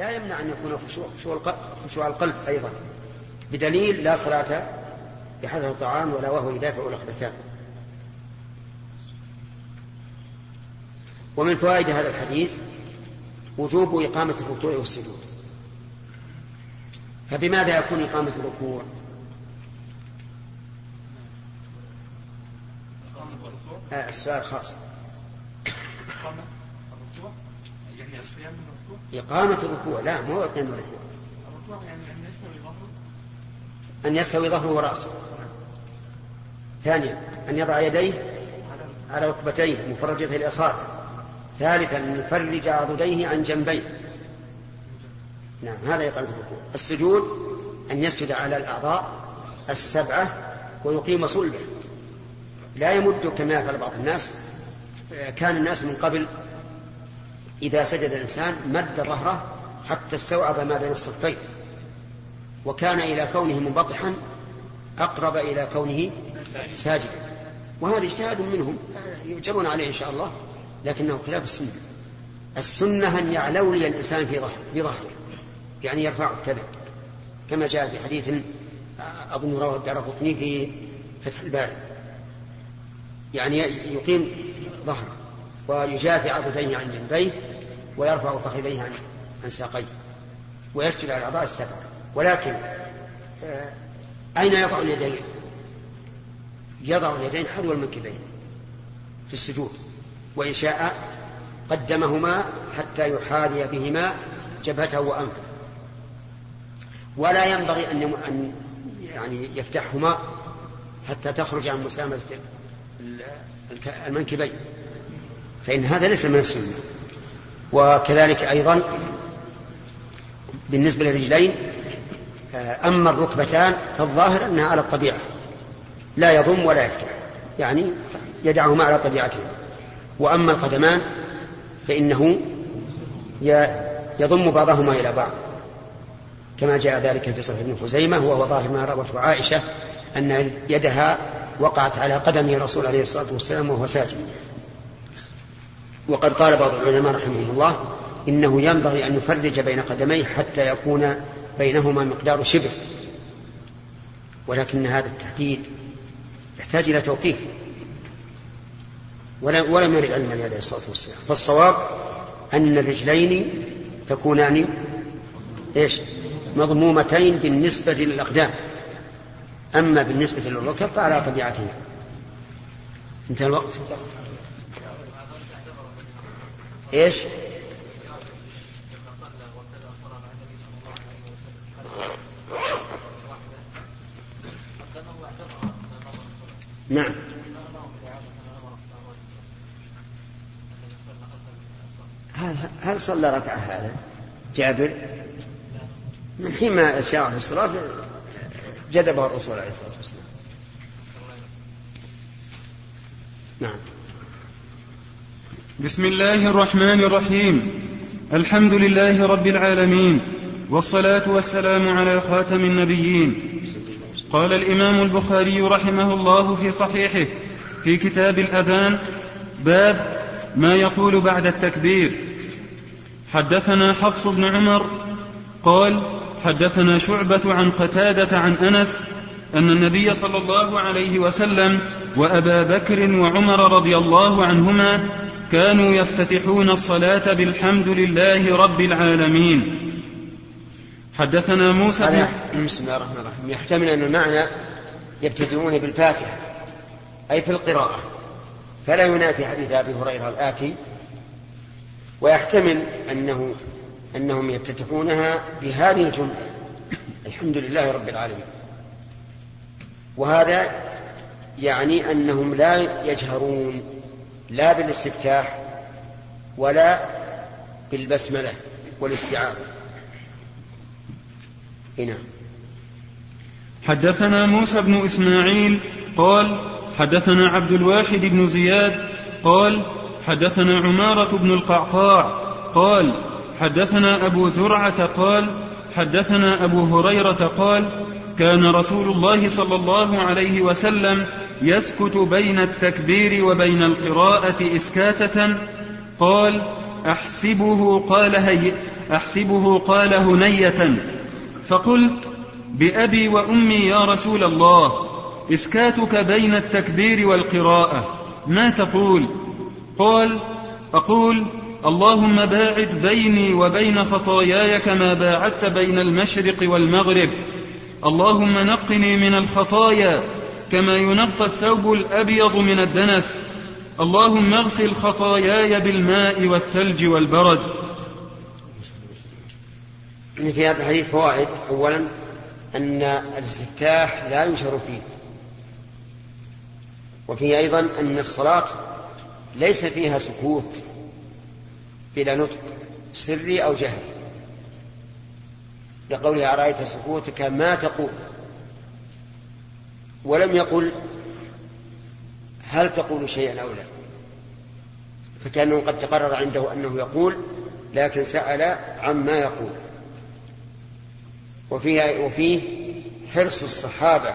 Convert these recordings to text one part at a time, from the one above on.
لا يمنع أن يكون خشوع, خشوع القلب أيضا. بدليل لا صلاة بحذر الطعام ولا وهو يدافع الأخبثان ومن فوائد هذا الحديث وجوب إقامة الركوع والسجود. فبماذا يكون إقامة الركوع؟ آه السؤال خاص إقامة الركوع يعني القيام من الركوع إقامة الركوع لا مو القيام الركوع. يعني أن يستوي ظهره؟ أن يستوي ظهره ورأسه. ثانيا أن يضع يديه على ركبتيه مفرجته الإصابع ثالثا أن يفرج عضديه عن جنبيه. نعم هذا إقامة الركوع. السجود أن يسجد على الأعضاء السبعة ويقيم صلبه. لا يمد كما يفعل بعض الناس. كان الناس من قبل إذا سجد الإنسان مد ظهره حتى استوعب ما بين الصفين وكان إلى كونه منبطحا أقرب إلى كونه ساجدا. وهذا اجتهاد منهم يؤجرون عليه إن شاء الله لكنه خلاف السنة. السنة أن يعلولي الإنسان في ظهره بظهره يعني يرفعه كذا. كما جاء في حديث أظن رواه الدار في فتح الباري. يعني يقيم ظهره. ويجافي عضديه عن جنبيه ويرفع فخذيه عن عن ساقيه ويسجد على الاعضاء السبعه ولكن آه، أين يضع اليدين؟ يضع اليدين حذو المنكبين في السجود. وإن شاء قدمهما حتى يحاذي بهما جبهته وأنفه. ولا ينبغي أن أن يعني يفتحهما حتى تخرج عن مسامة المنكبين. فإن هذا ليس من السنة. وكذلك أيضا بالنسبة للرجلين آه، أما الركبتان فالظاهر أنها على الطبيعة. لا يضم ولا يفتح. يعني يدعهما على طبيعتهما. وأما القدمان فإنه يضم بعضهما إلى بعض. كما جاء ذلك في صحيح ابن خزيمة وهو ظاهر ما روته عائشة أن يدها وقعت على قدم الرسول عليه الصلاة والسلام وهو ساجد. وقد قال بعض العلماء رحمهم الله إنه ينبغي أن يفرج بين قدميه حتى يكون بينهما مقدار شبر ولكن هذا التحديد يحتاج إلى توقيف. ولم يرد علم عليه الصلاة والسلام. فالصواب أن الرجلين تكونان إيش؟ مضمومتين بالنسبة للأقدام. أما بالنسبة للركب فعلى طبيعتهما. انتهى الوقت. إيش؟ نعم. هل, هل صلى ركعة هذا؟ جابر؟ من حين ما أشار في الصلاة جذبه الرسول عليه الصلاة والسلام. نعم. بسم الله الرحمن الرحيم. الحمد لله رب العالمين والصلاة والسلام على خاتم النبيين. قال الإمام البخاري رحمه الله في صحيحه في كتاب الأذان باب ما يقول بعد التكبير. حدثنا حفص بن عمر قال حدثنا شعبة عن قتادة عن أنس أن النبي صلى الله عليه وسلم وأبا بكر وعمر رضي الله عنهما كانوا يفتتحون الصلاة بالحمد لله رب العالمين. حدثنا موسى بسم الله الرحمن الرحيم. يحتمل أن المعنى يبتدئون بالفاتحة أي في القراءة فلا ينافي حديث أبي هريرة الآتي ويحتمل أنه أنهم يفتتحونها بهذه الجملة الحمد لله رب العالمين. وهذا يعني أنهم لا يجهرون لا بالاستفتاح ولا بالبسملة والاستعاذة هنا حدثنا موسى بن إسماعيل قال حدثنا عبد الواحد بن زياد قال حدثنا عمارة بن القعقاع قال حدثنا أبو زرعة قال حدثنا أبو هريرة قال كان رسول الله صلى الله عليه وسلم يسكت بين التكبير وبين القراءة إسكاتة. قال أحسبه قال هي أحسبه قال هنية. فقلت بأبي وأمي يا رسول الله إسكاتك بين التكبير والقراءة ما تقول؟ قال أقول اللهم باعد بيني وبين خطاياي كما باعدت بين المشرق والمغرب. اللهم نقني من الخطايا كما ينقى الثوب الأبيض من الدنس. اللهم اغسل خطاياي بالماء والثلج والبرد. إن في هذا الحديث فوائد. أولا أن الاستفتاح لا يشر فيه. وفيه أيضا أن الصلاة ليس فيها سكوت بلا نطق سري أو جهري لقوله أرأيت سكوتك ما تقول؟ ولم يقل هل تقول شيئا أو لا؟ فكأنه قد تقرر عنده أنه يقول لكن سأل عما يقول. وفيه, وفيه حرص الصحابة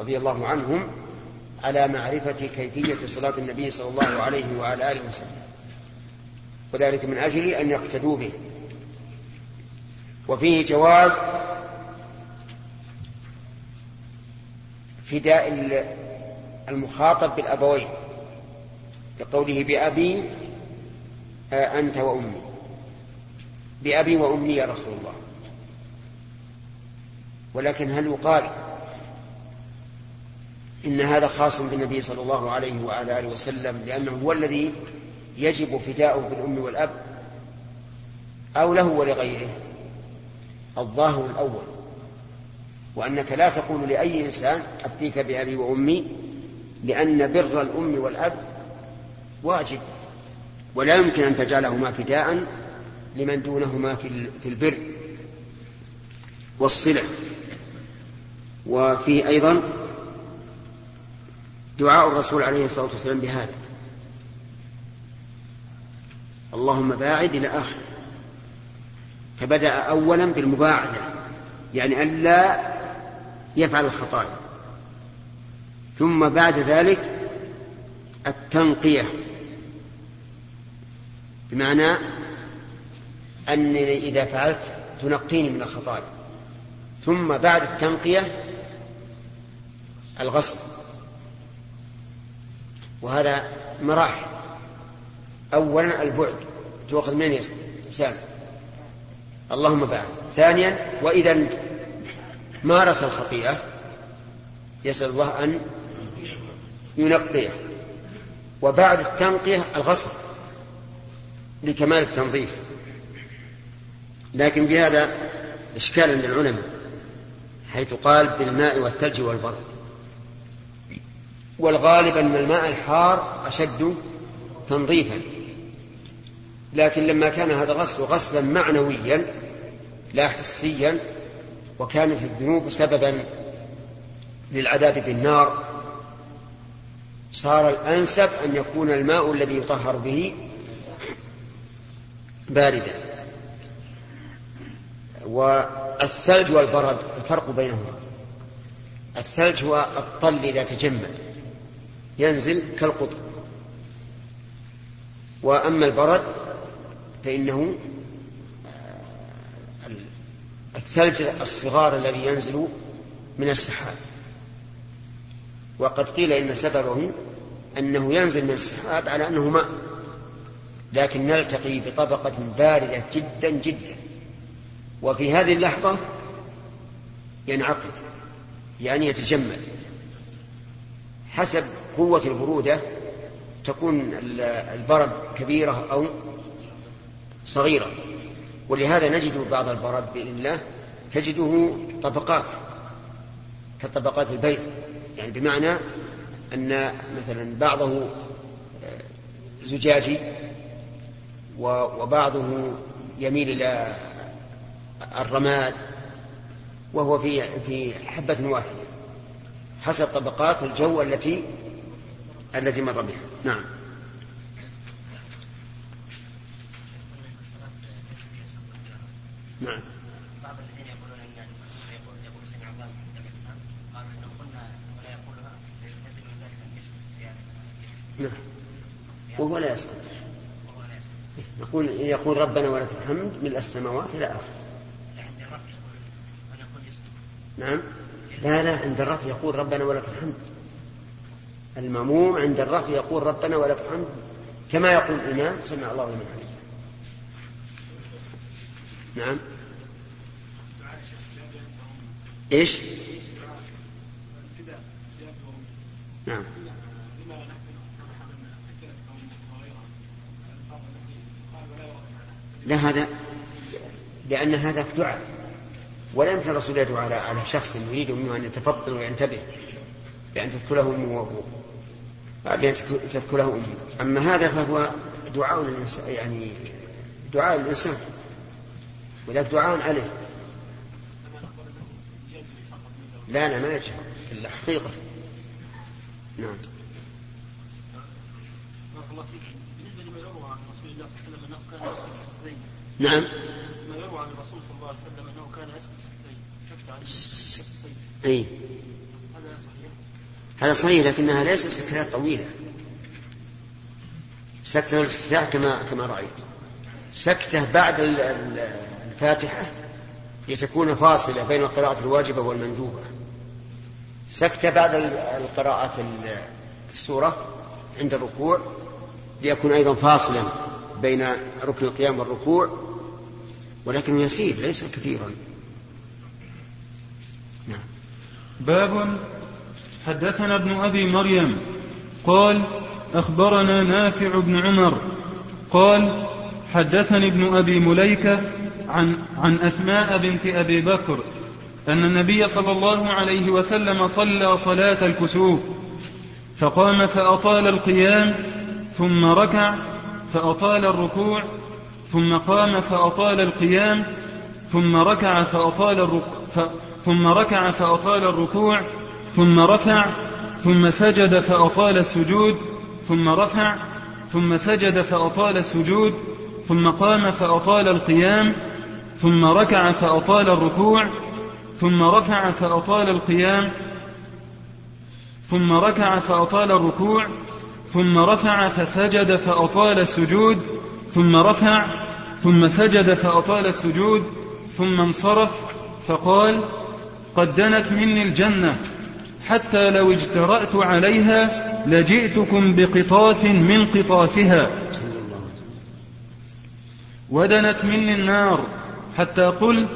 رضي الله عنهم على معرفة كيفية صلاة النبي صلى الله عليه وعلى آله وسلم. وذلك من أجل أن يقتدوا به. وفيه جواز فداء المخاطب بالأبوين لقوله بأبي آه، أنت وأمي. بأبي وأمي يا رسول الله. ولكن هل يقال إن هذا خاص بالنبي صلى الله عليه وعلى آله وسلم لأنه هو الذي يجب فداؤه بالأم والأب أو له ولغيره؟ الظاهر الأول. وأنك لا تقول لأي إنسان أفديك بأبي وأمي لأن بر الأم والأب واجب ولا يمكن أن تجعلهما فداء لمن دونهما في البر والصلة. وفيه أيضا دعاء الرسول عليه الصلاة والسلام بهذا. اللهم باعد إلى آخر. فبدأ أولا بالمباعدة يعني ألا يفعل الخطايا. ثم بعد ذلك التنقية بمعنى أنني إذا فعلت تنقيني من الخطايا. ثم بعد التنقية الغسل وهذا مراحل. أولا البعد تؤخذ من سالم اللهم بعد ثانيا وإذا مارس الخطيئة يسأل الله أن ينقيه. وبعد التنقية الغسل لكمال التنظيف. لكن بهذا إشكال عند العلماء حيث قال بالماء والثلج والبرد. والغالب أن الماء الحار أشد تنظيفا. لكن لما كان هذا الغسل غسلا معنويا لا حسيا وكانت الذنوب سببا للعذاب بالنار صار الأنسب أن يكون الماء الذي يطهر به باردا. والثلج والبرد الفرق بينهما. الثلج هو الطل إذا تجمد ينزل كالقطر وأما البرد فإنه الثلج الصغار الذي ينزل من السحاب. وقد قيل إن سببه أنه ينزل من السحاب على أنه ماء. لكن نلتقي بطبقة باردة جدا جدا. وفي هذه اللحظة ينعقد يعني يتجمد. حسب قوة البرودة تكون البرد كبيرة أو صغيرة. ولهذا نجد بعض البرد بإذن الله تجده طبقات كطبقات البيت يعني بمعنى أن مثلا بعضه آه، زجاجي وبعضه يميل إلى الرماد وهو في في حبة واحدة حسب طبقات الجو التي التي مر بها. نعم. نعم. بعض الذين يقولون إن يقول يقول سمع الله قالوا إنه قلنا ولا يقولها. من ذلك الاسم. نعم وهو لا يسقط وهو لا يسقط نقول يقول ربنا ولك الحمد ملء السماوات إلى آخره. نعم. لا لا عند الرفع يقول ربنا ولك الحمد. المأموم عند الرفع يقول ربنا ولك الحمد. كما يقول الإمام سمع الله لمن حمده. نعم. إيش؟ نعم. لا هذا لأن هذا دعاء. ولا يمكن الرسول يدعو على على شخص يريد منه أن يتفضل وينتبه بأن تذكره أمه وأبوه بأن تذكره أمه. أما هذا فهو دعاء للإنسان يعني دعاء للإنسان. وذلك دعاء عليه. لا لا ما يجهر. إلا حقيقة. نعم. بالنسبة لما يروى عن رسول الله صلى الله عليه وسلم أنه كان يسكت سكتين نعم. ما يروى عن الرسول صلى الله عليه وسلم أنه كان يسكت سكتين سكت عن سكتين أي. هذا صحيح؟ هذا صحيح لكنها ليست سكتات طويلة. سكتة الافتتاح كما كما رأيت. سكتة بعد الفاتحة لتكون فاصلة بين القراءة الواجبة والمندوبة. سكتة بعد القراءة السورة عند الركوع ليكون أيضا فاصلا بين ركن القيام والركوع ولكن يسير ليس كثيرا. نعم. باب حدثنا ابن أبي مريم قال أخبرنا نافع بن عمر قال حدثني ابن أبي مليكة عن, عن أسماء بنت أبي بكر أن النبي صلى الله عليه وسلم صلى صلاة الكسوف فقام فأطال القيام ثم ركع فأطال الركوع ثم قام فأطال القيام ثم ركع فأطال الركوع ثم ركع فأطال الركوع ثم رفع ثم سجد فأطال السجود ثم رفع ثم سجد فأطال السجود ثم قام فأطال القيام ثم ركع فأطال الركوع ثم رفع فأطال القيام ثم ركع فأطال الركوع ثم رفع فسجد فأطال السجود ثم رفع ثم سجد فأطال السجود ثم انصرف فقال قد دنت مني الجنة حتى لو اجترأت عليها لجئتكم بقطاف من قطافها. ودنت مني النار حتى قلت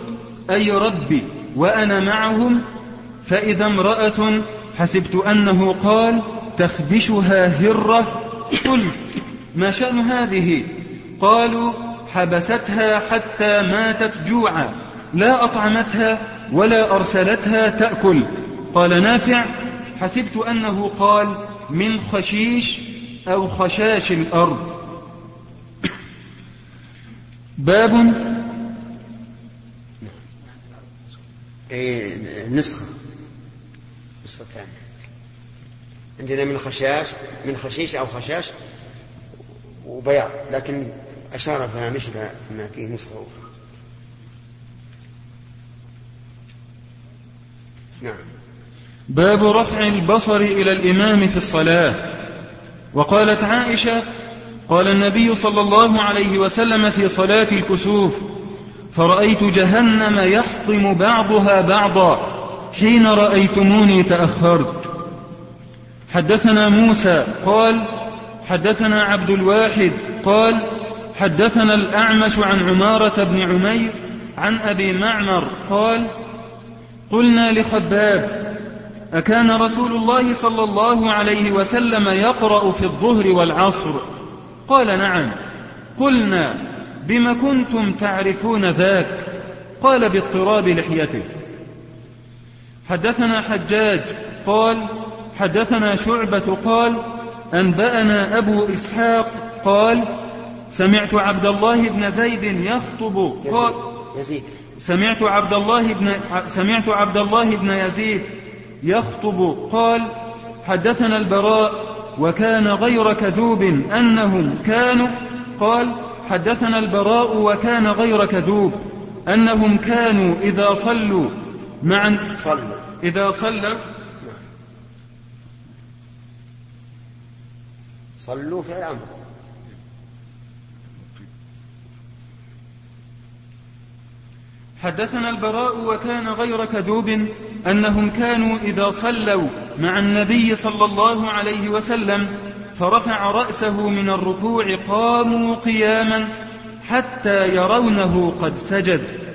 أي ربي وأنا معهم؟ فإذا امرأة حسبت أنه قال تخدشها هرة؟ قلت ما شأن هذه؟ قالوا حبستها حتى ماتت جوعا لا أطعمتها ولا أرسلتها تأكل. قال نافع حسبت أنه قال من خشيش أو خشاش الأرض. باب إيه نسخة. نسخة ثانية عندنا من خشاش من خشيش أو خشاش وبياض لكن أشار فيها مشلى أن فيه نسخة أخرى. نعم. باب رفع البصر إلى الإمام في الصلاة. وقالت عائشة قال النبي صلى الله عليه وسلم في صلاة الكسوف فرأيت جهنم يحطم بعضها بعضا حين رأيتموني تأخرت. حدثنا موسى قال حدثنا عبد الواحد قال حدثنا الأعمش عن عمارة بن عمير عن أبي معمر قال قلنا لخباب أكان رسول الله صلى الله عليه وسلم يقرأ في الظهر والعصر؟ قال نعم. قلنا بم كنتم تعرفون ذاك؟ قال باضطراب لحيته. حدثنا حجاج قال حدثنا شعبة قال أنبأنا أبو إسحاق قال سمعت عبد الله بن زيد يخطب. قال يزيد. سمعت عبد الله بن سمعت عبد الله بن يزيد يخطب. قال حدثنا البراء وكان غير كذوب أنهم كانوا قال حدثنا البراء وكان غير كذوب أنهم كانوا إذا صلوا معا صلوا. إذا صلى صلوا في الأمر. حدثنا البراء وكان غير كذوب أنهم كانوا إذا صلوا مع النبي صلى الله عليه وسلم فرفع رأسه من الركوع قاموا قياما حتى يرونه قد سجد.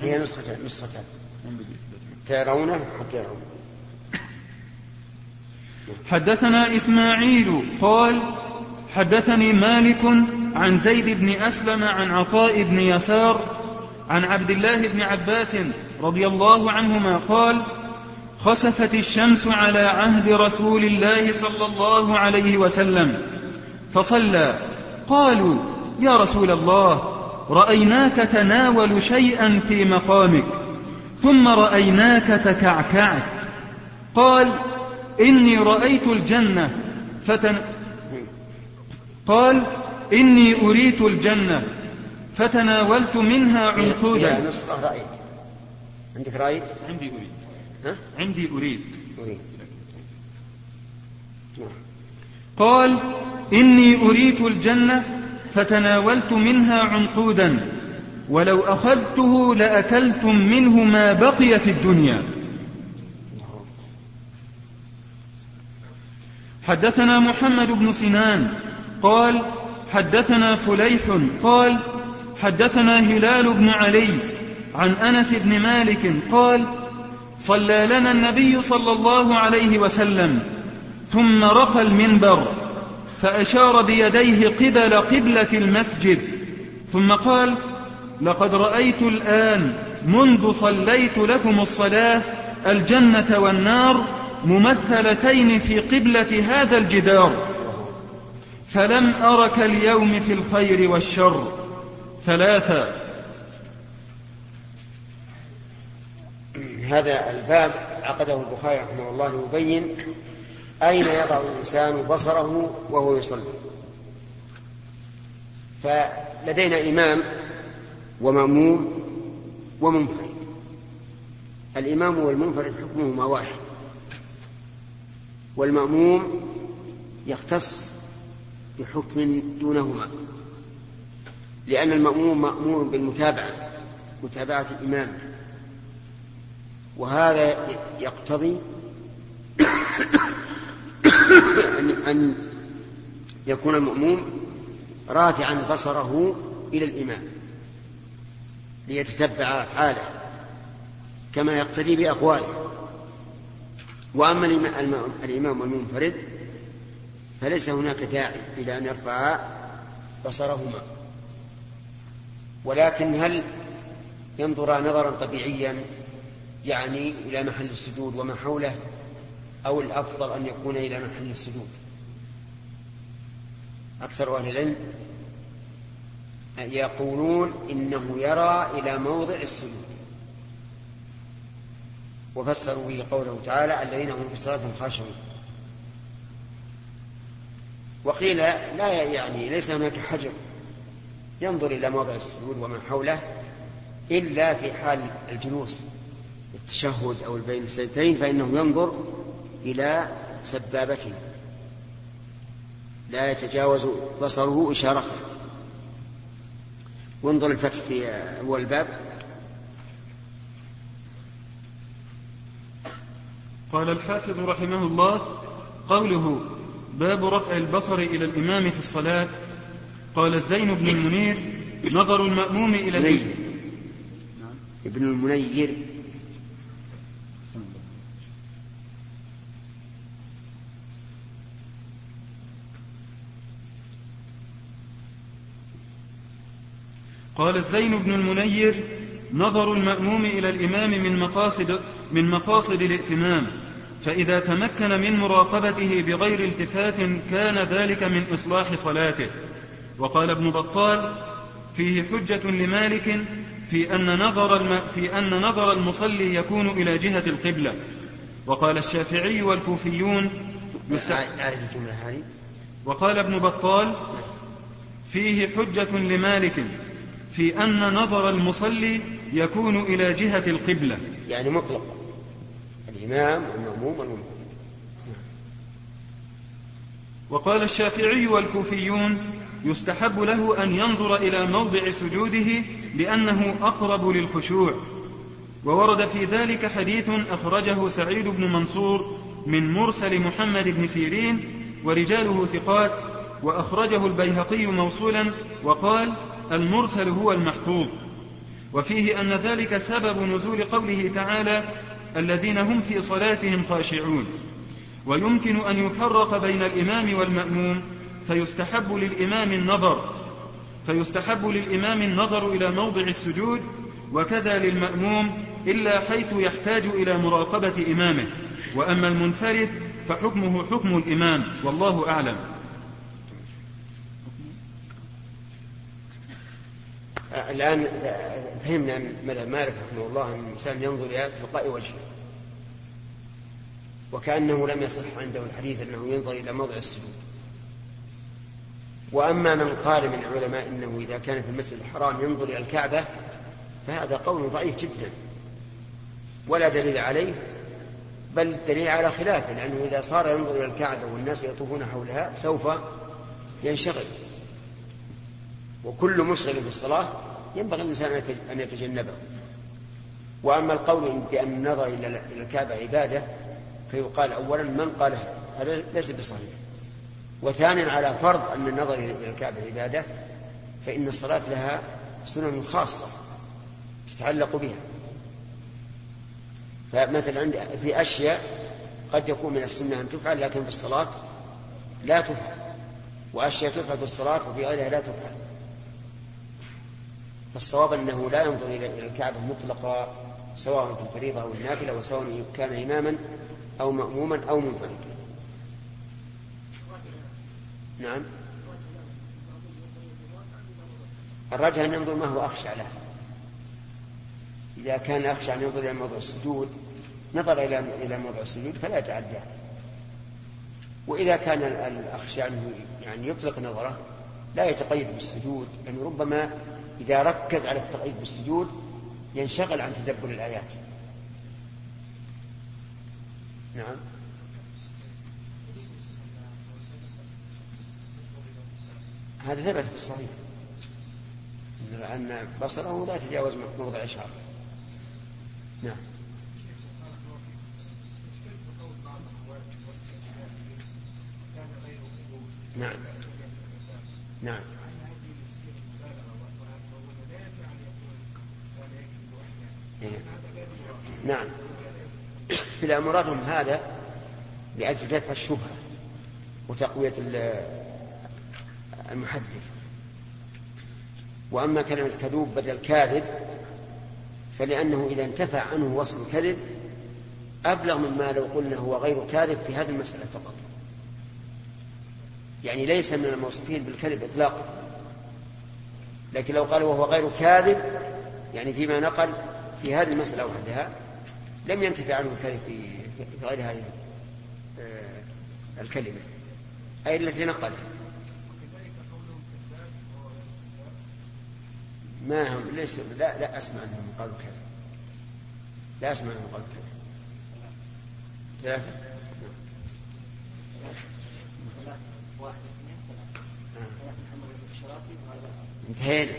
هي نسختان نسختان. ترونه حتى يرونه. حدثنا إسماعيل قال حدثني مالك عن زيد بن أسلم عن عطاء بن يسار عن عبد الله بن عباس رضي الله عنهما قال خسفت الشمس على عهد رسول الله صلى الله عليه وسلم فصلى. قالوا يا رسول الله رأيناك تناول شيئا في مقامك ثم رأيناك تكعكعت. قال إني رأيت الجنة فتن قال إني أريت الجنة فتناولت منها عنقودا. رأيت. عندك رأيت؟ عندي أريد. ها؟ عندي أريد. أريد. قال إني أريت الجنة فتناولت منها عنقودا. ولو أخذته لأكلتم منه ما بقيت الدنيا. حدثنا محمد بن سنان قال حدثنا فليح قال حدثنا هلال بن علي عن أنس بن مالك قال صلى لنا النبي صلى الله عليه وسلم ثم رقى المنبر فأشار بيديه قبل قبلة المسجد ثم قال لقد رأيت الآن منذ صليت لكم الصلاة الجنة والنار ممثلتين في قبلة هذا الجدار فلم أرك اليوم في الخير والشر. ثلاثا هذا الباب عقده البخاري رحمه الله ليبين أين يضع الإنسان بصره وهو يصلي. فلدينا إمام ومأموم ومنفرد. الإمام والمنفرد حكمهما واحد. والمأموم يختص بحكم دونهما. لأن المأموم مأمور بالمتابعة متابعة الإمام. وهذا يقتضي أن يكون المأموم رافعا بصره إلى الإمام ليتتبع أفعاله كما يقتدي بأقواله. وأما الإمام المنفرد فليس هناك داعي إلى أن يرفعا بصرهما. ولكن هل ينظر نظرا طبيعيا يعني إلى محل السجود وما حوله أو الأفضل أن يكون إلى محل السجود؟ أكثر أهل العلم يقولون إنه يرى إلى موضع السجود. وفسروا به قوله تعالى الذين هم في صلاة خاشعون. وقيل لا يعني ليس هناك حجر ينظر إلى موضع السجود وما حوله إلا في حال الجلوس التشهد أو بين السجدتين فإنه ينظر إلى سبابته. لا يتجاوز بصره إشارته. وانظر الفتح في أول الباب. قال الحافظ رحمه الله قوله باب رفع البصر إلى الإمام في الصلاة. قال الزين بن المنير نظر المأموم إلى المنير ابن المنير. قال الزين بن المنير نظر المأموم إلى الإمام من مقاصد من مقاصد الائتمام. فإذا تمكن من مراقبته بغير التفات كان ذلك من إصلاح صلاته. وقال ابن بطال فيه حجة لمالك في أن نظر الم... في أن نظر المصلي يكون إلى جهة القبلة. وقال الشافعي والكوفيون يست... الجملة هذه. وقال ابن بطال فيه حجة لمالك في أن نظر المصلي يكون إلى جهة القبلة. يعني مطلقا الإمام والمأموم والمنفرد وقال الشافعي والكوفيون يستحب له أن ينظر إلى موضع سجوده لأنه أقرب للخشوع. وورد في ذلك حديث أخرجه سعيد بن منصور من مرسل محمد بن سيرين ورجاله ثقات وأخرجه البيهقي موصولا وقال المرسل هو المحفوظ. وفيه أن ذلك سبب نزول قوله تعالى الذين هم في صلاتهم خاشعون. ويمكن أن يفرق بين الإمام والمأموم فيستحب للإمام النظر فيستحب للإمام النظر إلى موضع السجود وكذا للمأموم إلا حيث يحتاج إلى مراقبة إمامه. وأما المنفرد فحكمه حكم الإمام والله أعلم. الآن فهمنا من مذهب مالك رحمه الله أن الإنسان ينظر إلى تلقاء وجهه وكأنه لم يصح عنده الحديث أنه ينظر إلى موضع السجود. وأما من قال من العلماء إنه إذا كان في المسجد الحرام ينظر إلى الكعبة فهذا قول ضعيف جدا ولا دليل عليه بل دليل على خلافه لأنه إذا صار ينظر إلى الكعبة والناس يطوفون حولها سوف ينشغل. وكل مشغل في الصلاة ينبغي الإنسان أن يتجنبه. وأما القول بأن النظر إلى الكعبة عبادة فيقال أولا من قالها هذا ليس بصحيح. وثانيا على فرض أن النظر إلى الكعبة عبادة فإن الصلاة لها سنن خاصة تتعلق بها. فمثلا في أشياء قد يكون من السنة أن تفعل لكن في الصلاة لا تفعل. وأشياء تفعل في الصلاة وفي غيرها لا تفعل. فالصواب أنه لا ينظر إلى الكعبة مطلقا سواء في الفريضة أو النافلة وسواء كان إماما أو مأموما أو منفردا. نعم. الرجل أن ينظر ما هو أخشى له. إذا كان أخشى أن ينظر إلى موضع السجود نظر إلى إلى موضع السجود فلا يتعدى. وإذا كان الأخشى أنه يعني يطلق نظره لا يتقيد بالسجود لأنه يعني ربما إذا ركز على التقييد بالسجود ينشغل عن تدبر الآيات. نعم. هذا ثبت في الصحيح. أن بصره لا يتجاوز موضع إشارة نعم. نعم. نعم. نعم. لا مرادهم هذا لأجل دفع الشبهة وتقوية المحدث. وأما كلمة كذوب بدل كاذب فلأنه إذا انتفى عنه وصف الكذب أبلغ مما لو قلنا هو غير كاذب في هذه المسألة فقط. يعني ليس من الموصوفين بالكذب إطلاقا. لكن لو قال وهو غير كاذب يعني فيما نقل في هذه المسألة وحدها لم ينتفع عنه في غير هذه آه، الكلمة. أي التي نقلها. ما هم؟ ليس لا لا أسمع أنهم قالوا كذا. لا أسمع أنهم قالوا كذا. ثلاثة. انتهينا.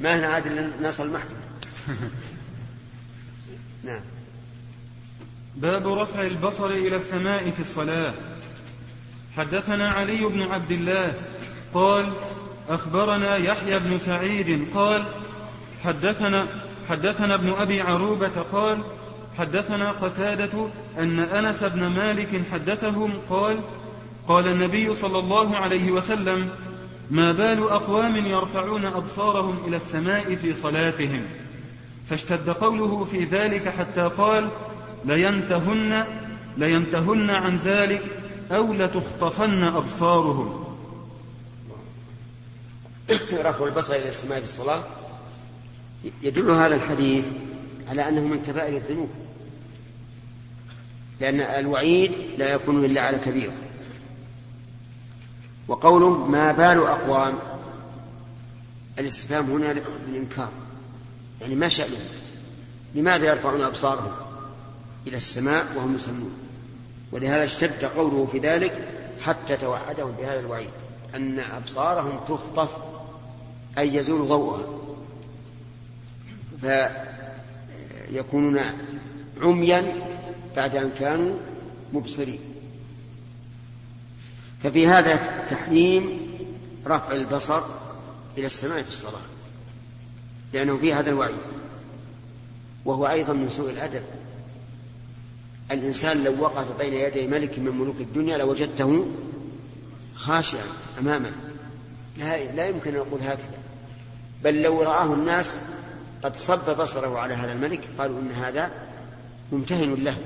ما هنا عاد نصل المحكمة. نعم. باب رفع البصر إلى السماء في الصلاة. حدثنا علي بن عبد الله قال أخبرنا يحيى بن سعيد قال حدثنا حدثنا ابن أبي عروبة قال حدثنا قتادة أن أنس بن مالك حدثهم قال قال النبي صلى الله عليه وسلم ما بال أقوام يرفعون أبصارهم إلى السماء في صلاتهم. فاشتد قوله في ذلك حتى قال لينتهن لينتهن عن ذلك أو لتخطفن أبصارهم. رفع البصر إلى السماء في الصلاة. يدل هذا الحديث على أنه من كبائر الذنوب. لأن الوعيد لا يكون إلا على كبير. وقوله ما بال أقوام الاستفهام هنا للإنكار. يعني ما شأنهم لماذا يرفعون أبصارهم إلى السماء وهم يسمون؟ ولهذا اشتد قوله في ذلك حتى توعدهم بهذا الوعيد أن أبصارهم تخطف أي يزول ضوءها. فيكونون عميا بعد أن كانوا مبصرين. ففي هذا تحريم رفع البصر إلى السماء في الصلاة. لأنه في هذا الوعيد. وهو أيضا من سوء الأدب. الإنسان لو وقف بين يدي ملك من ملوك الدنيا لوجدته خاشعا أمامه. لا, لا يمكن أن يقول هكذا. بل لو رآه الناس قد صب بصره على هذا الملك قالوا إن هذا ممتهن له.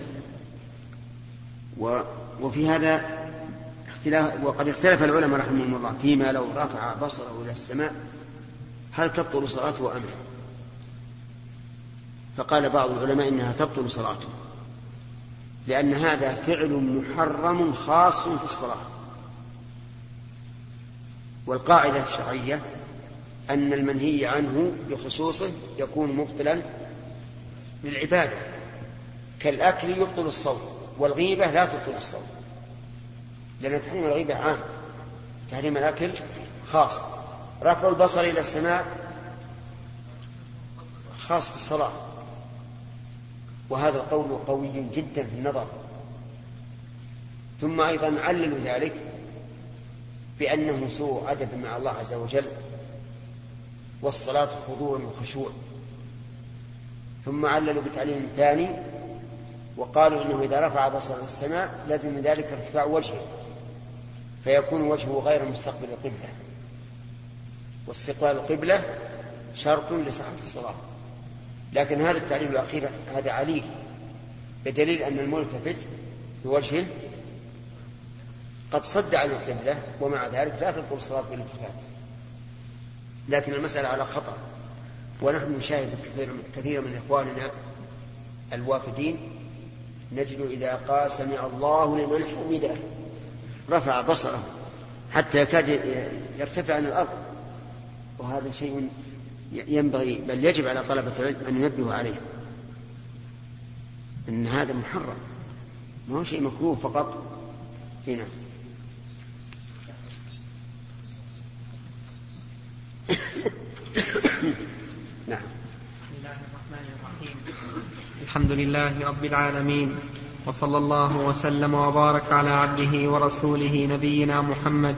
وفي هذا اختلاف وقد اختلف العلماء رحمهم الله فيما لو رفع بصره إلى السماء هل تبطل صلاته أم لا؟ فقال بعض العلماء إنها تبطل صلاته لأن هذا فعل محرم خاص في الصلاة. والقاعدة الشرعية أن المنهي عنه بخصوصه يكون مبطلا للعبادة. كالأكل يبطل الصوم والغيبة لا تبطل الصوم لأن تحريم الغيبة عام تحريم الأكل خاص. رفع البصر إلى السماء خاص بالصلاة. وهذا القول قوي جدا في النظر. ثم أيضا عللوا ذلك بأنه سوء أدب مع الله عز وجل والصلاة خضوع وخشوع. ثم عللوا بتعليل ثاني وقالوا إنه إذا رفع بصر السماء لازم من ذلك ارتفاع وجهه فيكون وجهه غير مستقبل القبلة. واستقبال القبلة شرط لصحه الصلاة. لكن هذا التعليل الأخير هذا عليل بدليل أن الملتفت بوجهه قد صد عن القبلة ومع ذلك لا تدخل الصلاه بالالتفات لكن المسألة على خطأ. ونحن نشاهد كثير من إخواننا الوافدين نجد إذا قال سمع الله لمن حمده رفع بصره حتى يكاد يرتفع عن الأرض. وهذا شيء ينبغي بل يجب على طلبة العلم أن ينبهوا عليه. أن هذا محرم. ما هو شيء مكروه فقط. هنا نعم. بسم الله الرحمن الرحيم. الحمد لله رب العالمين وصلى الله وسلم وبارك على عبده ورسوله نبينا محمد.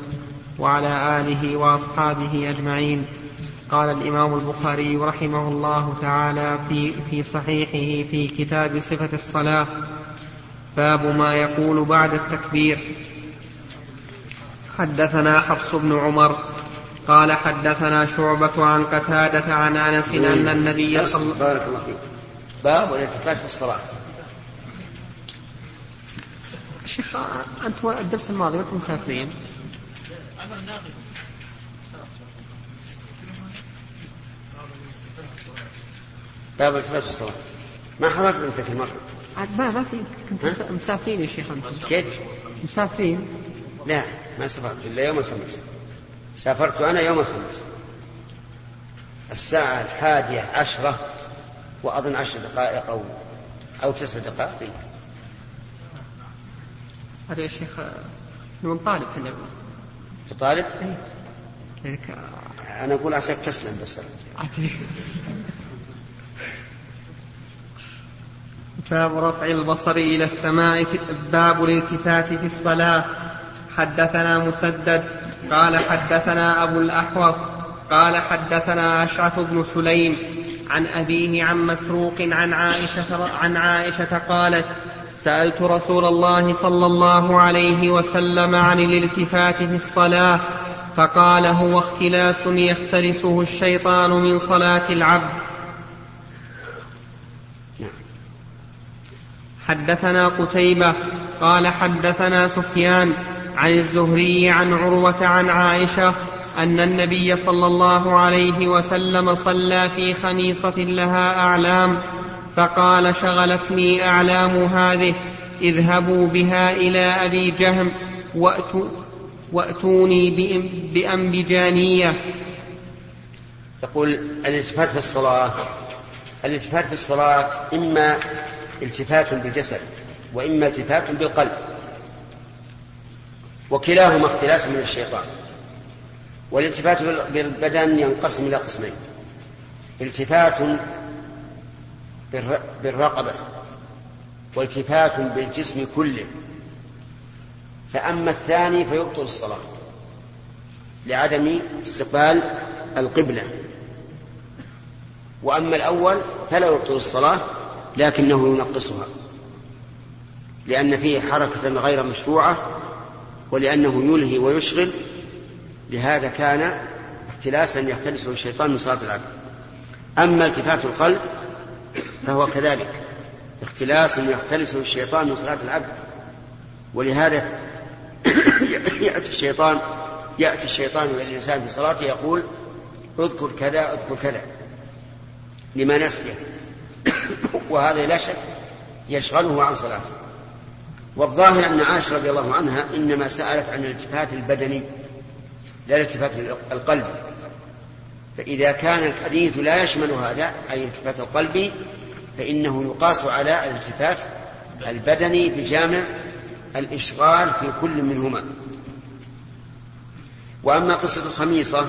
وعلى آله وأصحابه أجمعين. قال الإمام البخاري رحمه الله تعالى في في صحيحه في كتاب صفة الصلاة باب ما يقول بعد التكبير. حدثنا حفص بن عمر قال حدثنا شعبة عن قتادة عن أنس أن النبي صلى الله عليه وسلم باب الالتفات في الصلاة شيخ أنت الدرس الماضي وأنتم مسافرين. باب الالتفات في الصلاة. ما حضرت أنت في مرة ما ما في. كنت مسافرين يا شيخ أنتم كيف؟ مسافرين. لا ما سافرت إلا يوم الخميس. سافرت أنا يوم الخميس. الساعة الحادية عشرة وأظن عشر دقائق أو أو تسع دقائق. هذا يا شيخ من طالب إحنا في طالب؟ اي أنا أقول عساك تسلم بس. باب رفع البصر إلى السماء باب الالتفات في الصلاة. حدثنا مسدد. قال حدثنا أبو الأحوص. قال حدثنا أشعث بن سليم. عن أبيه عن مسروق عن عائشة, عن عائشة قالت سألت رسول الله صلى الله عليه وسلم عن الالتفات في الصلاة فقال هو اختلاس يختلسه الشيطان من صلاة العبد. حدثنا قتيبة قال حدثنا سفيان عن الزهري عن عروة عن عائشة أن النبي صلى الله عليه وسلم صلى في خميصة لها أعلام فقال شغلتني أعلام هذه اذهبوا بها إلى أبي جهم وأتوا وأتوني بأنبجانية. يقول الالتفات في الصلاة الالتفات في الصلاة إما التفات بالجسد وإما التفات بالقلب وكلاهما اختلاس من الشيطان. والالتفات بالبدن ينقسم إلى قسمين التفات بالرقبة والتفات بالجسم كله. فأما الثاني فيبطل الصلاة لعدم استقبال القبلة. وأما الأول فلا يبطل الصلاة لكنه ينقصها لأن فيه حركة غير مشروعة ولأنه يلهي ويشغل. لهذا كان اختلاسا يختلسه الشيطان من صلاة العبد. أما التفات القلب فهو كذلك. اختلاس يختلسه الشيطان من صلاة العبد. ولهذا يأتي الشيطان يأتي الشيطان إلى الإنسان في صلاته يقول اذكر كذا اذكر كذا. لما نسيه وهذا لا شك يشغله عن صلاته. والظاهر أن عائشة رضي الله عنها إنما سألت عن الالتفات البدني لا الالتفات القلب فإذا كان الحديث لا يشمل هذا أي الالتفات القلبي فإنه يقاس على الالتفات البدني بجامع الإشغال في كل منهما. وأما قصة الخميصة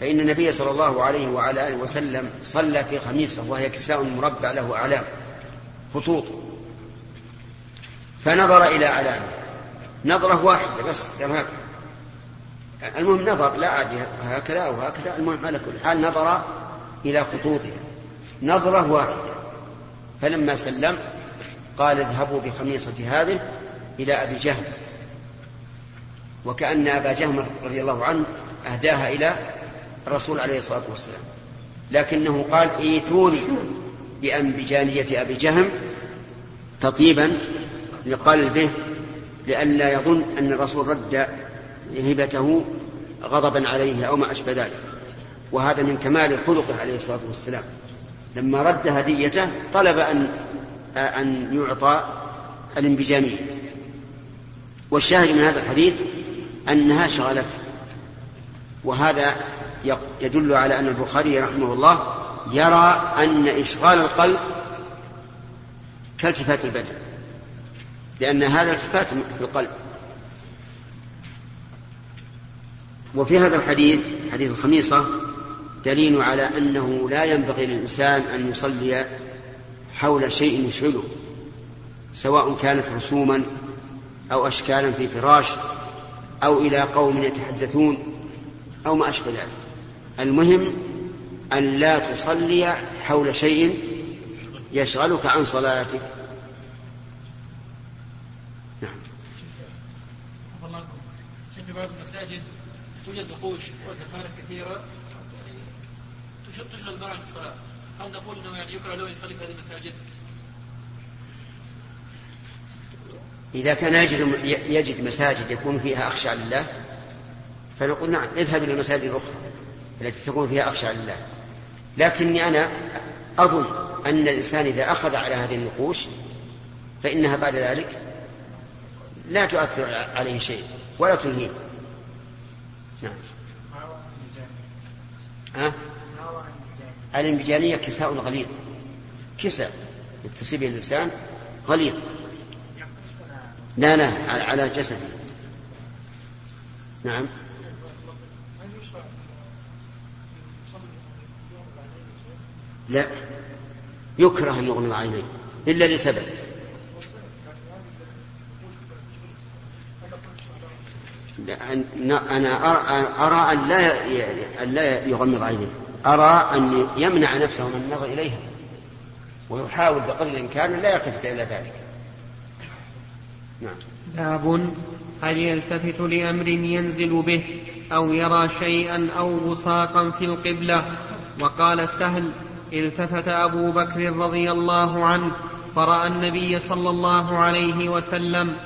فإن النبي صلى الله عليه وعلى آله وسلم صلى في خميصة وهي كساء مربع له أعلام خطوط. فنظر إلى أعلامه. نظرة واحدة بس هكذا. المهم نظر لا عادي هكذا أو هكذا المهم على كل حال نظر إلى خطوطها. نظرة واحدة. فلما سلم قال اذهبوا بخميصة هذه إلى أبي جهل وكأن أبا جهم رضي الله عنه أهداها إلى الرسول عليه الصلاة والسلام. لكنه قال إيتوني بأنبجانية أبي جهم تطيبا لقلبه به لئلا يظن أن الرسول رد هبته غضبا عليه أو ما أشبه ذلك. وهذا من كمال خلقه عليه الصلاة والسلام. لما رد هديته طلب أن أن يعطى الانبجامية. والشاهد من هذا الحديث أنها شغلته. وهذا يدل على أن البخاري رحمه الله يرى أن إشغال القلب كالتفات البدن لأن هذا التفات في القلب. وفي هذا الحديث حديث الخميصة دليل على أنه لا ينبغي للإنسان أن يصلي حول شيء يشغله سواء كانت رسوما أو أشكالا في فراش أو إلى قوم يتحدثون أو ما أشبه ذلك. المهم أن لا تصلي حول شيء يشغلك عن صلاتك. نعم. في بعض المساجد توجد نقوش وزخارف كثيرة. تشغل المرء عن الصلاة. هل نقول إنه يعني يكره له يصلي في هذه المساجد؟ إذا كان يجد, يجد مساجد يكون فيها أخشى لله فنقول نعم اذهب إلى المساجد الأخرى التي تكون فيها أخشى لله. لكني أنا أظن أن الإنسان إذا أخذ على هذه النقوش فإنها بعد ذلك لا تؤثر عليه شيء ولا تلهيه نعم. ها؟ الانبجانية كساء غليظ. كساء. يتصل به الإنسان غليظ. لا لا على جسده نعم. لا. يكره أن يغمض عينيه. إلا لسبب. أنا أرى أن لا يغمض عينيه. أرى أن يمنع نفسه من النظر إليها. ويحاول بقدر الإمكان لا يلتفت إلى ذلك. نعم. باب هل يلتفت لأمر ينزل به أو يرى شيئا أو بصاقا في القبلة؟ وقال سهل التفت أبو بكر رضي الله عنه فرأى النبي صلى الله عليه وسلم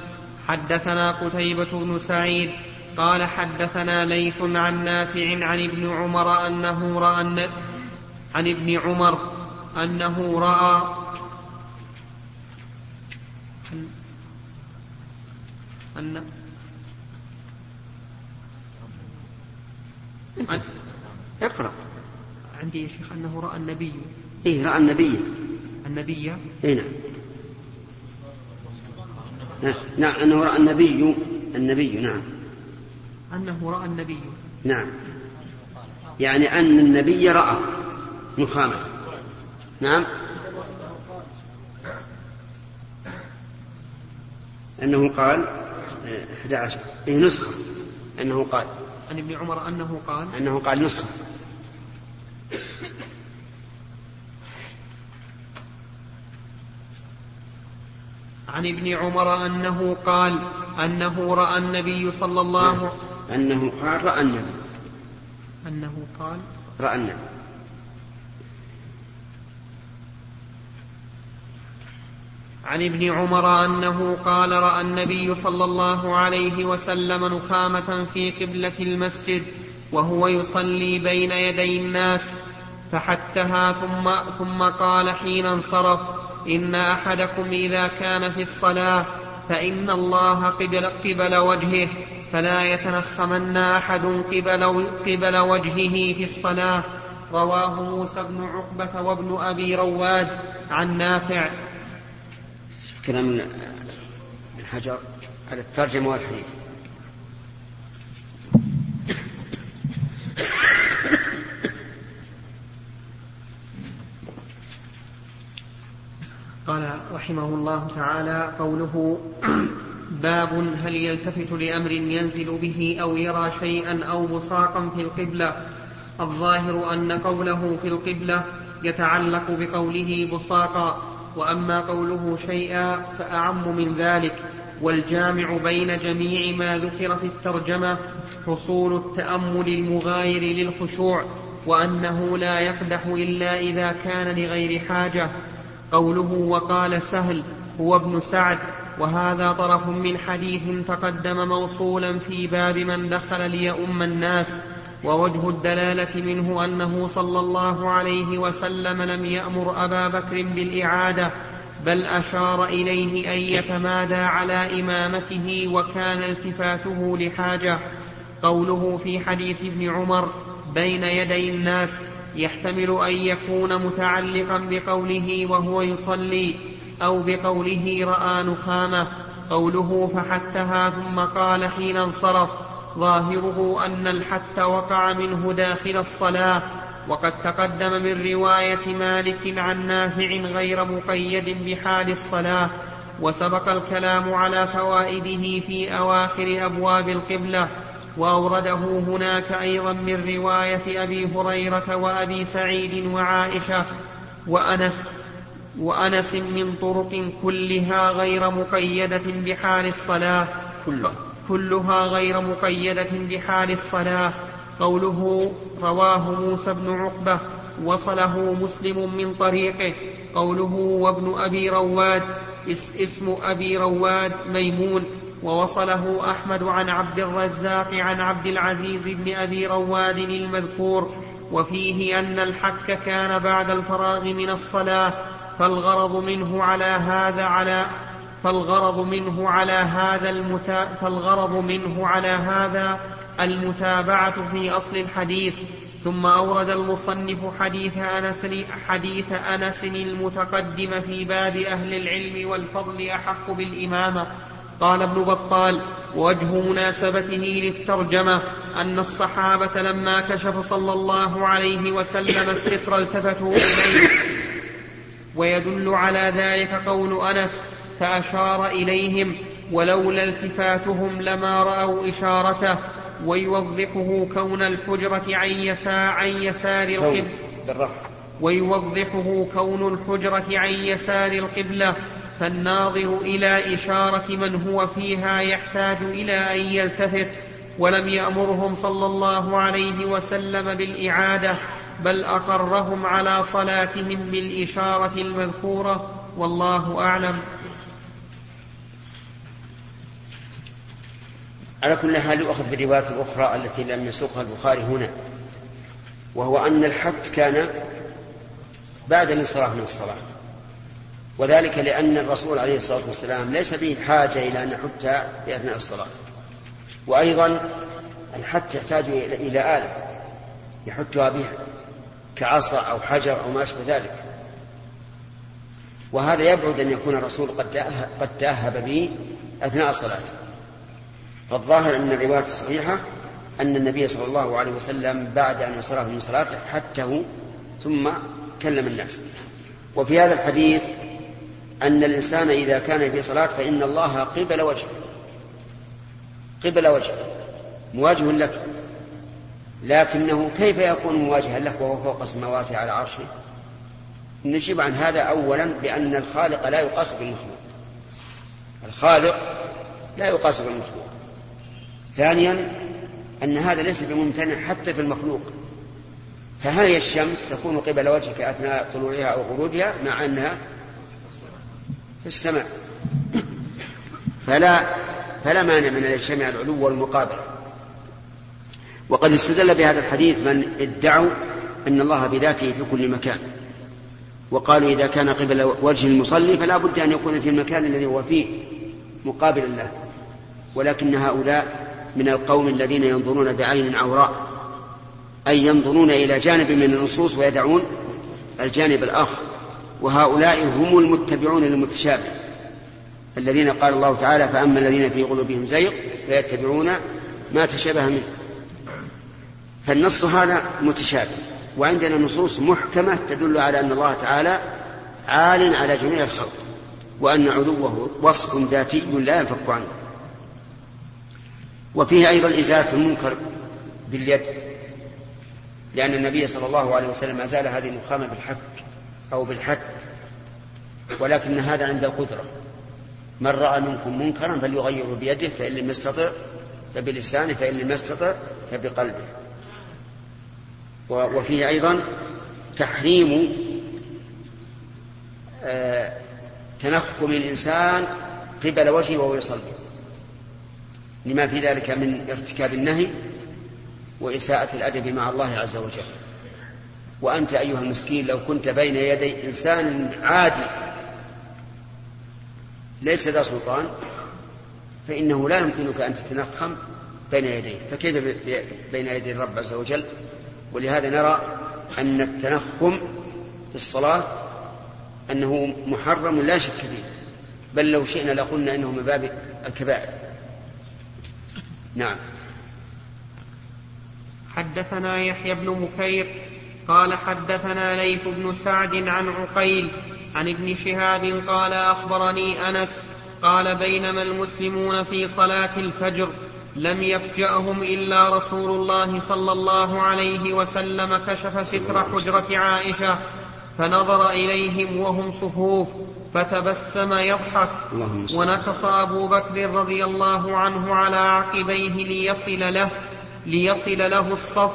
حدثنا قتيبة بن سعيد قال حدثنا ليث عن نافع عن ابن عمر أنه رأى عن ابن عمر أنه رأى أن اقرأ. عندي يا شيخ أنه رأى النبي. إيه رأى النبي. النبي؟ إيه نعم. نعم أنه رأى النبي. النبي نعم. أنه رأى النبي. نعم. يعني أن النبي رأى نخامة نعم. أنه قال 11 إيه نسخة. أنه قال. عن ابن عمر أنه قال. أنه قال نسخة. عن ابن عمر أنه قال أنه رأى النبي صلى الله أنه قال رأى النبي أنه قال رأى النبي عن ابن عمر أنه قال رأى النبي صلى الله عليه وسلم نخامة في قبلة المسجد وهو يصلي بين يدي الناس فحتها ثم ثم قال حين انصرف إن أحدكم إذا كان في الصلاة فإن الله قبل, قبل وجهه فلا يتنخمن أحد قبل, قبل وجهه في الصلاة. رواه موسى بن عقبة وابن أبي رواد عن نافع. كلام الحجر على الترجمة والحديث. قال رحمه الله تعالى قوله باب هل يلتفت لأمر ينزل به أو يرى شيئا أو بصاقا في القبلة. الظاهر أن قوله في القبلة يتعلق بقوله بصاقا وأما قوله شيئا فأعم من ذلك. والجامع بين جميع ما ذكر في الترجمة حصول التأمل المغاير للخشوع وأنه لا يقدح إلا إذا كان لغير حاجة. قوله وقال سهل هو ابن سعد وهذا طرف من حديث تقدم موصولا في باب من دخل ليؤم الناس ووجه الدلالة منه أنه صلى الله عليه وسلم لم يأمر أبا بكر بالإعادة بل أشار إليه أن يتمادى على إمامته وكان التفاته لحاجة. قوله في حديث ابن عمر بين يدي الناس يحتمل أن يكون متعلقا بقوله وهو يصلي. أو بقوله رأى نخامة. قوله فحتها ثم قال حين انصرف. ظاهره أن الحت وقع منه داخل الصلاة. وقد تقدم من رواية مالك عن نافع غير مقيد بحال الصلاة. وسبق الكلام على فوائده في أواخر أبواب القبلة. وأورده هناك أيضا من رواية أبي هريرة وأبي سعيد وعائشة. وأنس وأنس من طرق كلها غير مقيدة بحال الصلاة. كلها كلها غير مقيدة بحال الصلاة. قوله رواه موسى بن عقبة وصله مسلم من طريقه. قوله وابن أبي رواد اسم أبي رواد ميمون. ووصله أحمد عن عبد الرزاق عن عبد العزيز بن أبي رواد المذكور. وفيه أن الحك كان بعد الفراغ من الصلاة. فالغرض منه على هذا على فالغرض منه على هذا المتا فالغرض منه على هذا المتابعة في أصل الحديث. ثم أورد المصنف حديث أنس حديث أنس المتقدم في باب أهل العلم والفضل أحق بالإمامة. قال ابن بطال وجه مناسبته للترجمة أن الصحابة لما كشف صلى الله عليه وسلم الستر التفتوا إليه. ويدل على ذلك قول أنس فأشار إليهم ولولا التفاتهم لما رأوا إشارته ويوضحه كون الحجرة عن يسار, عن يسار القبلة. ويوضحه كون الحجرة عن يسار القبلة. فالناظر إلى إشارة من هو فيها يحتاج إلى أن يلتفت ولم يأمرهم صلى الله عليه وسلم بالإعادة. بل أقرهم على صلاتهم بالإشارة المذكورة والله أعلم. على كل حال يؤخذ بالرواية الأخرى التي لم يسوقها البخاري هنا وهو أن الحد كان بعد الانصراف من الصلاة وذلك لأن الرسول عليه الصلاة والسلام ليس به حاجة إلى أن يحت في أثناء الصلاة وأيضا الحت يحتاج إلى آلة يحتها بها. كعصا أو حجر أو ما أشبه ذلك. وهذا يبعد أن يكون الرسول قد قد تأهب به أثناء صلاته فالظاهر أن الرواية الصحيحة أن النبي صلى الله عليه وسلم بعد أن انصرف من صلاته حتة ثم كلم الناس. وفي هذا الحديث أن الإنسان إذا كان في صلاة فإن الله قبل وجهه. قبل وجهه. مواجه لك. لكنه كيف يكون مواجها لك وهو فوق السماوات على عرشه؟ نجيب عن هذا أولا بأن الخالق لا يقاس بالمخلوق. الخالق لا يقاس بالمخلوق. ثانيا أن هذا ليس بممتنع حتى في المخلوق. فهل الشمس تكون قبل وجهك أثناء طلوعها أو غروبها مع أنها في السماء؟ فلا فلا مانع من أن يجتمع العلو والمقابلة وقد استدل بهذا الحديث من ادعوا أن الله بذاته في كل مكان. وقالوا إذا كان قبل وجه المصلي فلا بد أن يكون في المكان الذي هو فيه مقابلا له ولكن هؤلاء من القوم الذين ينظرون بعين عوراء أي ينظرون إلى جانب من النصوص ويدعون الجانب الآخر. وهؤلاء هم المتبعون للمتشابه. الذين قال الله تعالى فأما الذين في قلوبهم زيغ فيتبعون ما تشابه منه. فالنص هذا متشابه وعندنا نصوص محكمة تدل على أن الله تعالى عال على جميع الخلق وأن علوه وصف ذاتي لا ينفك عنه. وفيه أيضا إزالة المنكر باليد لأن النبي صلى الله عليه وسلم أزال هذه النخامة بالحك أو بالحد ولكن هذا عند القدرة. من رأى منكم منكرا فليغيره بيده فإن لم يستطع فبلسانه فإن لم يستطع فبقلبه. وفيه أيضا تحريم آه، تنخم الإنسان قبل وجهه وهو يصلي. لما في ذلك من ارتكاب النهي وإساءة الأدب مع الله عز وجل. وأنت أيها المسكين لو كنت بين يدي إنسان عادي ليس ذا سلطان فإنه لا يمكنك أن تتنخم بين يديه. فكيف بين يدي الرب عز وجل؟ ولهذا نرى أن التنخم في الصلاة أنه محرم لا شك فيه. بل لو شئنا لقلنا إنه من باب الكبائر. نعم. حدثنا يحيى بن بكير قال حدثنا ليث بن سعد عن عقيل عن ابن شهاب قال أخبرني أنس قال بينما المسلمون في صلاة الفجر لم يفجأهم إلا رسول الله صلى الله عليه وسلم كشف ستر حجرة عائشة فنظر إليهم وهم صفوف فتبسم يضحك. ونكص أبو بكر رضي الله عنه على عقبيه ليصل له ليصل له الصف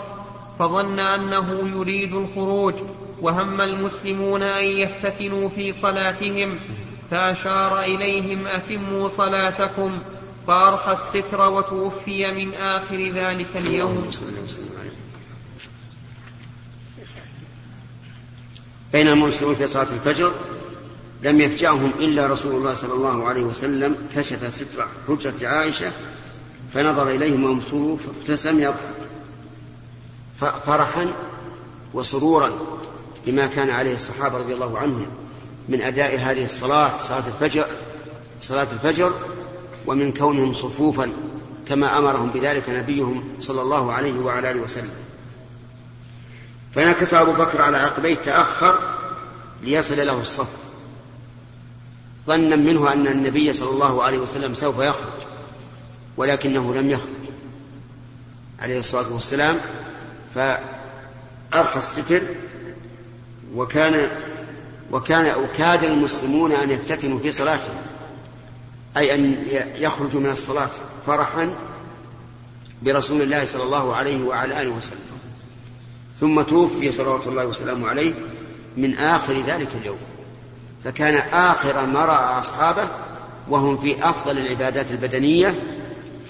فظن أنه يريد الخروج. وهم المسلمون أن يفتتنوا في صلاتهم فأشار إليهم أتموا صلاتكم. فأرخى الستر وتوفي من آخر ذلك اليوم. بين المسلمون في صلاة الفجر لم يفجعهم إلا رسول الله صلى الله عليه وسلم كشف ستر حجرة عائشة فنظر إليهم وهم فابتسم يضحك. فرحا وسرورا لما كان عليه الصحابة رضي الله عنهم من أداء هذه الصلاة صلاة الفجر صلاة الفجر ومن كونهم صفوفا كما أمرهم بذلك نبيهم صلى الله عليه وعلى آله وسلم. فنكس أبو بكر على عقبيه تأخر ليصل له الصف. ظنا منه أن النبي صلى الله عليه وسلم سوف يخرج ولكنه لم يخرج. عليه الصلاة والسلام فأرخى الستر وكان وكان وكاد المسلمون أن يفتتنوا في صلاتهم أي أن يخرجوا من الصلاة فرحا برسول الله صلى الله عليه وعلى آله وسلم. ثم توفي صلوات الله وسلامه عليه من آخر ذلك اليوم. فكان آخر ما رأى أصحابه وهم في أفضل العبادات البدنية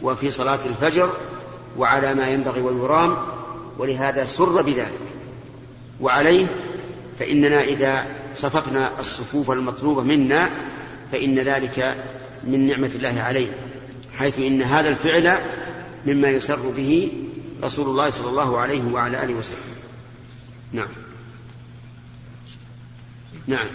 وفي صلاة الفجر وعلى ما ينبغي ويرام ولهذا سر بذلك. وعليه فإننا إذا صفقنا الصفوف المطلوبة منا فإن ذلك من نعمة الله علينا حيث إن هذا الفعل مما يسر به رسول الله صلى الله عليه وعلى آله وسلم. نعم. نعم.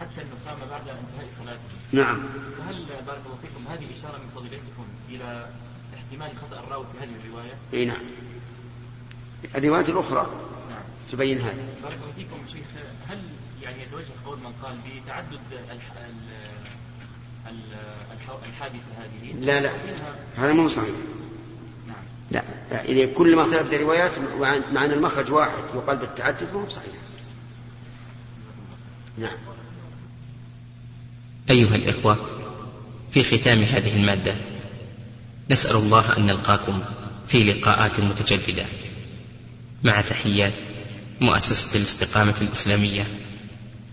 حتى النخامة بعد انتهاء صلاته نعم. فهل بارك الله فيكم هذه إشارة من فضيلتكم إلى احتمال خطأ الراوي في هذه الرواية؟ إي نعم. الرواية الأخرى نعم. تبين هذا. بارك الله فيكم شيخ هل يعني يتوجه قول من قال بتعدد الح... ال- ال- الح- الحادثة هذه. لا لا. هذا مو صحيح. نعم. لا. إذا كل ما اختلفت الروايات مع مع أن المخرج واحد يقال بالتعدد فهو صحيح. نعم. أيها الإخوة في ختام هذه المادة نسأل الله أن نلقاكم في لقاءات متجددة. مع تحيات مؤسسة الاستقامة الإسلامية.